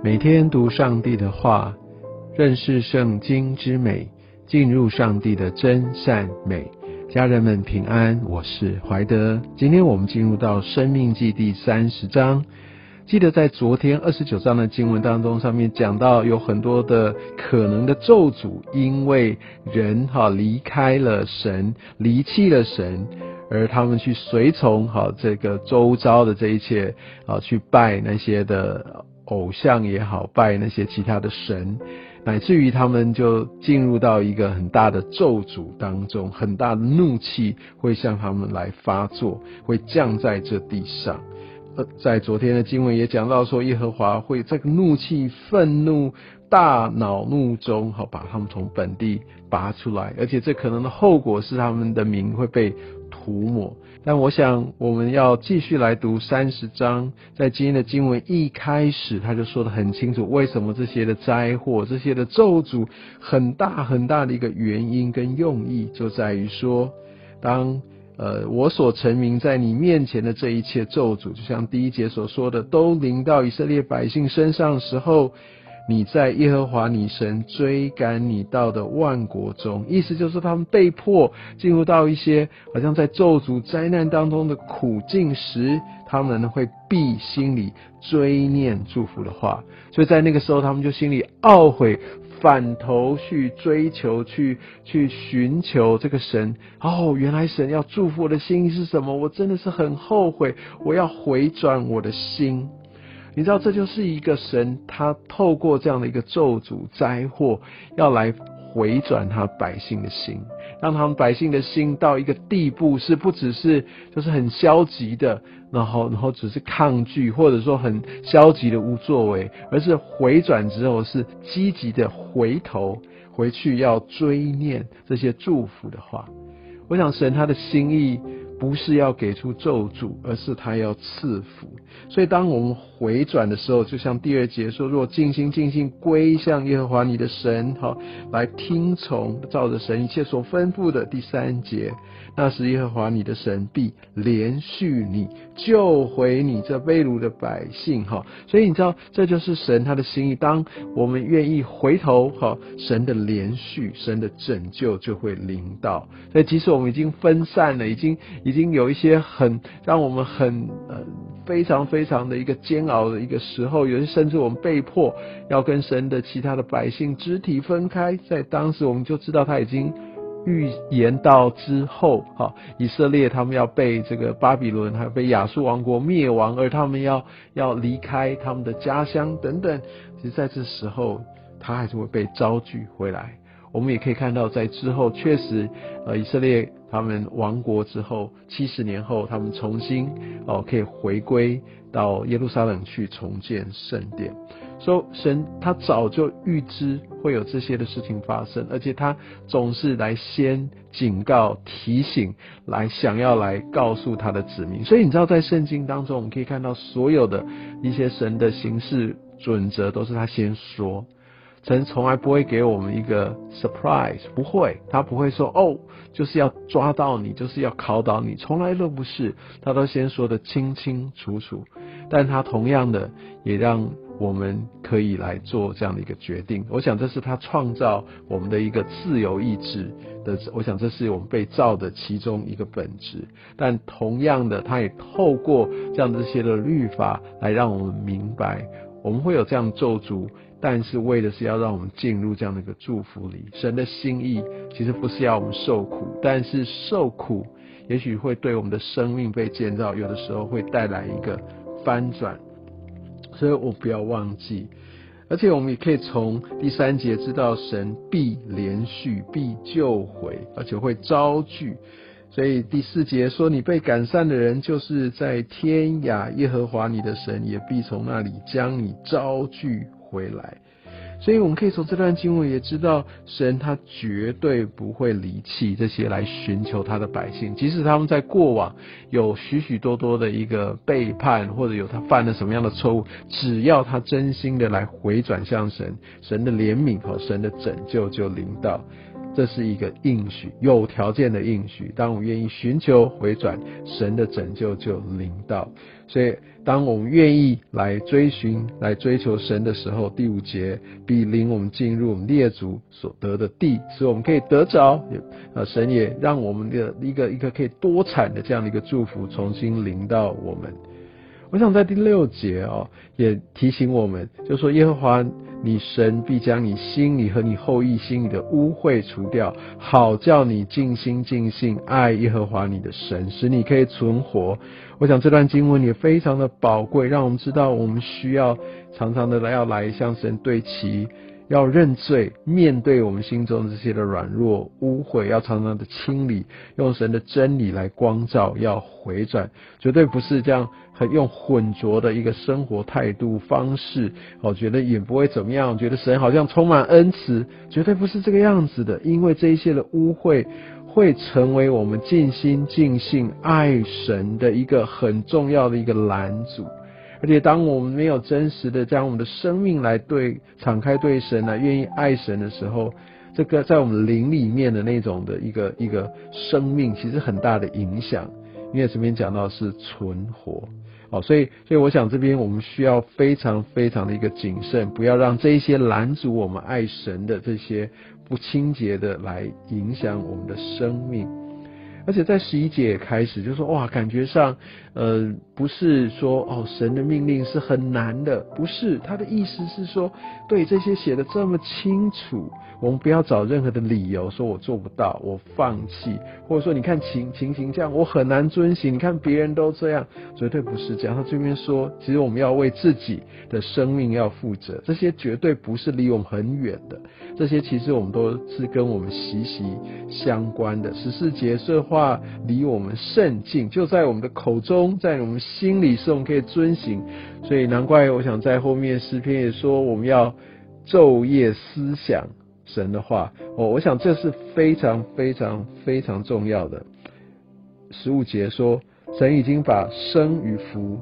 每天读上帝的话，认识圣经之美，进入上帝的真善美。家人们平安，我是怀德。今天我们进入到生命记第三十章。记得在昨天二十九章的经文当中，上面讲到有很多的可能的咒诅，因为人哈离开了神，离弃了神，而他们去随从哈这个周遭的这一切啊，去拜那些的。偶像也好，拜那些其他的神，乃至于他们就进入到一个很大的咒诅当中，很大的怒气会向他们来发作，会降在这地上。呃，在昨天的经文也讲到说，耶和华会这个怒气、愤怒、大恼怒中，好把他们从本地拔出来，而且这可能的后果是他们的名会被涂抹。但我想，我们要继续来读三十章。在今天的经文一开始，他就说的很清楚，为什么这些的灾祸、这些的咒诅，很大很大的一个原因跟用意，就在于说，当呃我所成名在你面前的这一切咒诅，就像第一节所说的，都临到以色列百姓身上的时候。你在耶和华你神追赶你到的万国中，意思就是他们被迫进入到一些好像在咒诅灾难当中的苦境时，他们会必心里追念祝福的话，所以在那个时候，他们就心里懊悔，反头去追求，去去寻求这个神。哦，原来神要祝福我的心意是什么？我真的是很后悔，我要回转我的心。你知道，这就是一个神，他透过这样的一个咒诅灾祸，要来回转他百姓的心，让他们百姓的心到一个地步，是不只是就是很消极的，然后然后只是抗拒，或者说很消极的无作为，而是回转之后是积极的回头回去要追念这些祝福的话。我想神他的心意。不是要给出咒诅，而是他要赐福。所以，当我们回转的时候，就像第二节说：“若尽心尽心归向耶和华你的神，好来听从，照着神一切所吩咐的。”第三节，那时耶和华你的神必连续你，救回你这被掳的百姓。哈，所以你知道，这就是神他的心意。当我们愿意回头，哈，神的连续，神的拯救就会临到。所以，即使我们已经分散了，已经。已经有一些很让我们很呃非常非常的一个煎熬的一个时候，有些甚至我们被迫要跟神的其他的百姓肢体分开，在当时我们就知道他已经预言到之后，哈，以色列他们要被这个巴比伦还有被亚述王国灭亡，而他们要要离开他们的家乡等等，其实在这时候他还是会被招聚回来。我们也可以看到，在之后确实，呃，以色列他们亡国之后，七十年后，他们重新哦可以回归到耶路撒冷去重建圣殿。说神他早就预知会有这些的事情发生，而且他总是来先警告、提醒，来想要来告诉他的子民。所以你知道，在圣经当中，我们可以看到所有的一些神的形式准则，都是他先说。神从来不会给我们一个 surprise，不会，他不会说哦，就是要抓到你，就是要考倒你，从来都不是，他都先说的清清楚楚。但他同样的也让我们可以来做这样的一个决定。我想这是他创造我们的一个自由意志的，我想这是我们被造的其中一个本质。但同样的，他也透过这样这些的律法来让我们明白，我们会有这样咒诅。但是为的是要让我们进入这样的一个祝福里，神的心意其实不是要我们受苦，但是受苦也许会对我们的生命被建造，有的时候会带来一个翻转，所以我不要忘记，而且我们也可以从第三节知道神必连续必救回，而且会招聚，所以第四节说你被赶散的人，就是在天涯耶和华你的神也必从那里将你招聚。回来，所以我们可以从这段经文也知道，神他绝对不会离弃这些来寻求他的百姓，即使他们在过往有许许多多的一个背叛，或者有他犯了什么样的错误，只要他真心的来回转向神，神的怜悯和神的拯救就临到。这是一个应许，有条件的应许。当我们愿意寻求回转，神的拯救就临到。所以，当我们愿意来追寻、来追求神的时候，第五节必领我们进入我们列祖所得的地，使我们可以得着。呃，神也让我们的一个一个可以多产的这样的一个祝福重新临到我们。我想在第六节哦，也提醒我们，就说耶和华。你神必将你心里和你后裔心里的污秽除掉，好叫你尽心尽性爱耶和华你的神，使你可以存活。我想这段经文也非常的宝贵，让我们知道我们需要常常的来要来向神对齐。要认罪，面对我们心中这些的软弱、污秽，要常常的清理，用神的真理来光照，要回转，绝对不是这样很用混浊的一个生活态度方式。我觉得也不会怎么样，觉得神好像充满恩慈，绝对不是这个样子的。因为这一些的污秽，会成为我们尽心尽性爱神的一个很重要的一个拦阻。而且，当我们没有真实的将我们的生命来对敞开对神来愿意爱神的时候，这个在我们灵里面的那种的一个一个生命，其实很大的影响。因为这边讲到是存活，哦，所以所以我想这边我们需要非常非常的一个谨慎，不要让这一些拦阻我们爱神的这些不清洁的来影响我们的生命。而且在十一节开始就说哇，感觉上，呃，不是说哦，神的命令是很难的，不是，他的意思是说，对这些写的这么清楚，我们不要找任何的理由说我做不到，我放弃，或者说你看情情形这样，我很难遵行，你看别人都这样，绝对不是这样。他这边说，其实我们要为自己的生命要负责，这些绝对不是离我们很远的，这些其实我们都是跟我们息息相关的。十四节说话。话离我们甚近，就在我们的口中，在我们心里是我们可以遵行。所以难怪我想在后面诗篇也说，我们要昼夜思想神的话。哦，我想这是非常非常非常重要的。十五节说，神已经把生与福、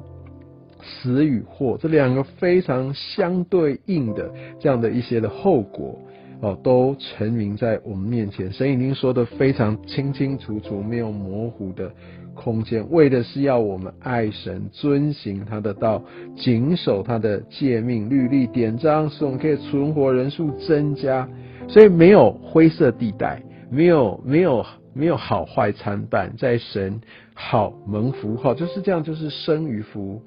死与祸这两个非常相对应的这样的一些的后果。哦，都成名在我们面前，神已经说的非常清清楚楚，没有模糊的空间，为的是要我们爱神，遵行他的道，谨守他的诫命、律例、典章，使我们可以存活，人数增加。所以没有灰色地带，没有没有没有好坏参半，在神好蒙福，好就是这样，就是生与福。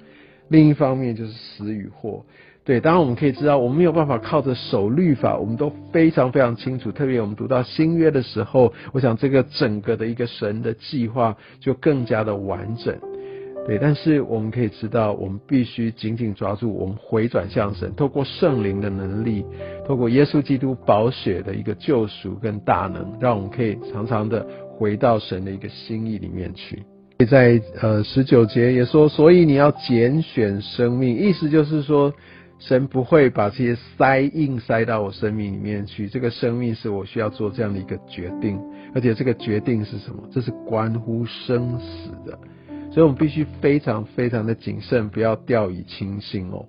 另一方面就是死与祸。对，当然我们可以知道，我们没有办法靠着守律法，我们都非常非常清楚。特别我们读到新约的时候，我想这个整个的一个神的计划就更加的完整。对，但是我们可以知道，我们必须紧紧抓住我们回转向神，透过圣灵的能力，透过耶稣基督宝血的一个救赎跟大能，让我们可以常常的回到神的一个心意里面去。在呃十九节也说，所以你要拣选生命，意思就是说。神不会把这些塞硬塞到我生命里面去，这个生命是我需要做这样的一个决定，而且这个决定是什么？这是关乎生死的，所以我们必须非常非常的谨慎，不要掉以轻心哦。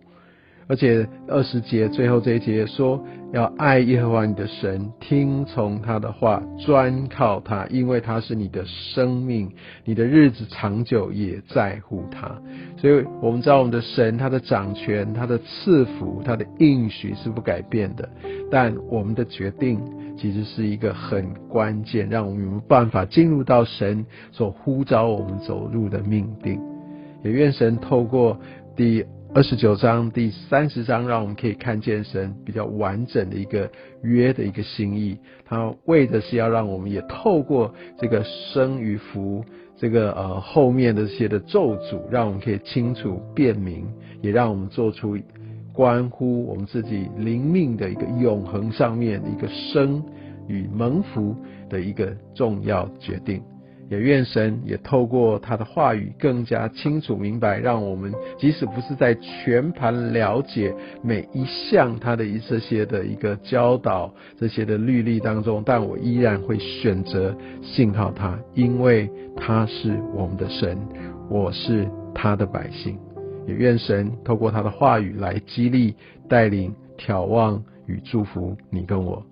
而且二十节最后这一节说，要爱耶和华你的神，听从他的话，专靠他，因为他是你的生命，你的日子长久也在乎他。所以我们知道我们的神，他的掌权，他的赐福，他的应许是不改变的。但我们的决定其实是一个很关键，让我们有办法进入到神所呼召我们走入的命定。也愿神透过第。二十九章第三十章，让我们可以看见神比较完整的一个约的一个心意。他为的是要让我们也透过这个生与福，这个呃后面的这些的咒诅，让我们可以清楚辨明，也让我们做出关乎我们自己灵命的一个永恒上面的一个生与蒙福的一个重要决定。也愿神也透过他的话语更加清楚明白，让我们即使不是在全盘了解每一项他的一这些的一个教导这些的律例当中，但我依然会选择信靠他，因为他是我们的神，我是他的百姓。也愿神透过他的话语来激励、带领、眺望与祝福你跟我。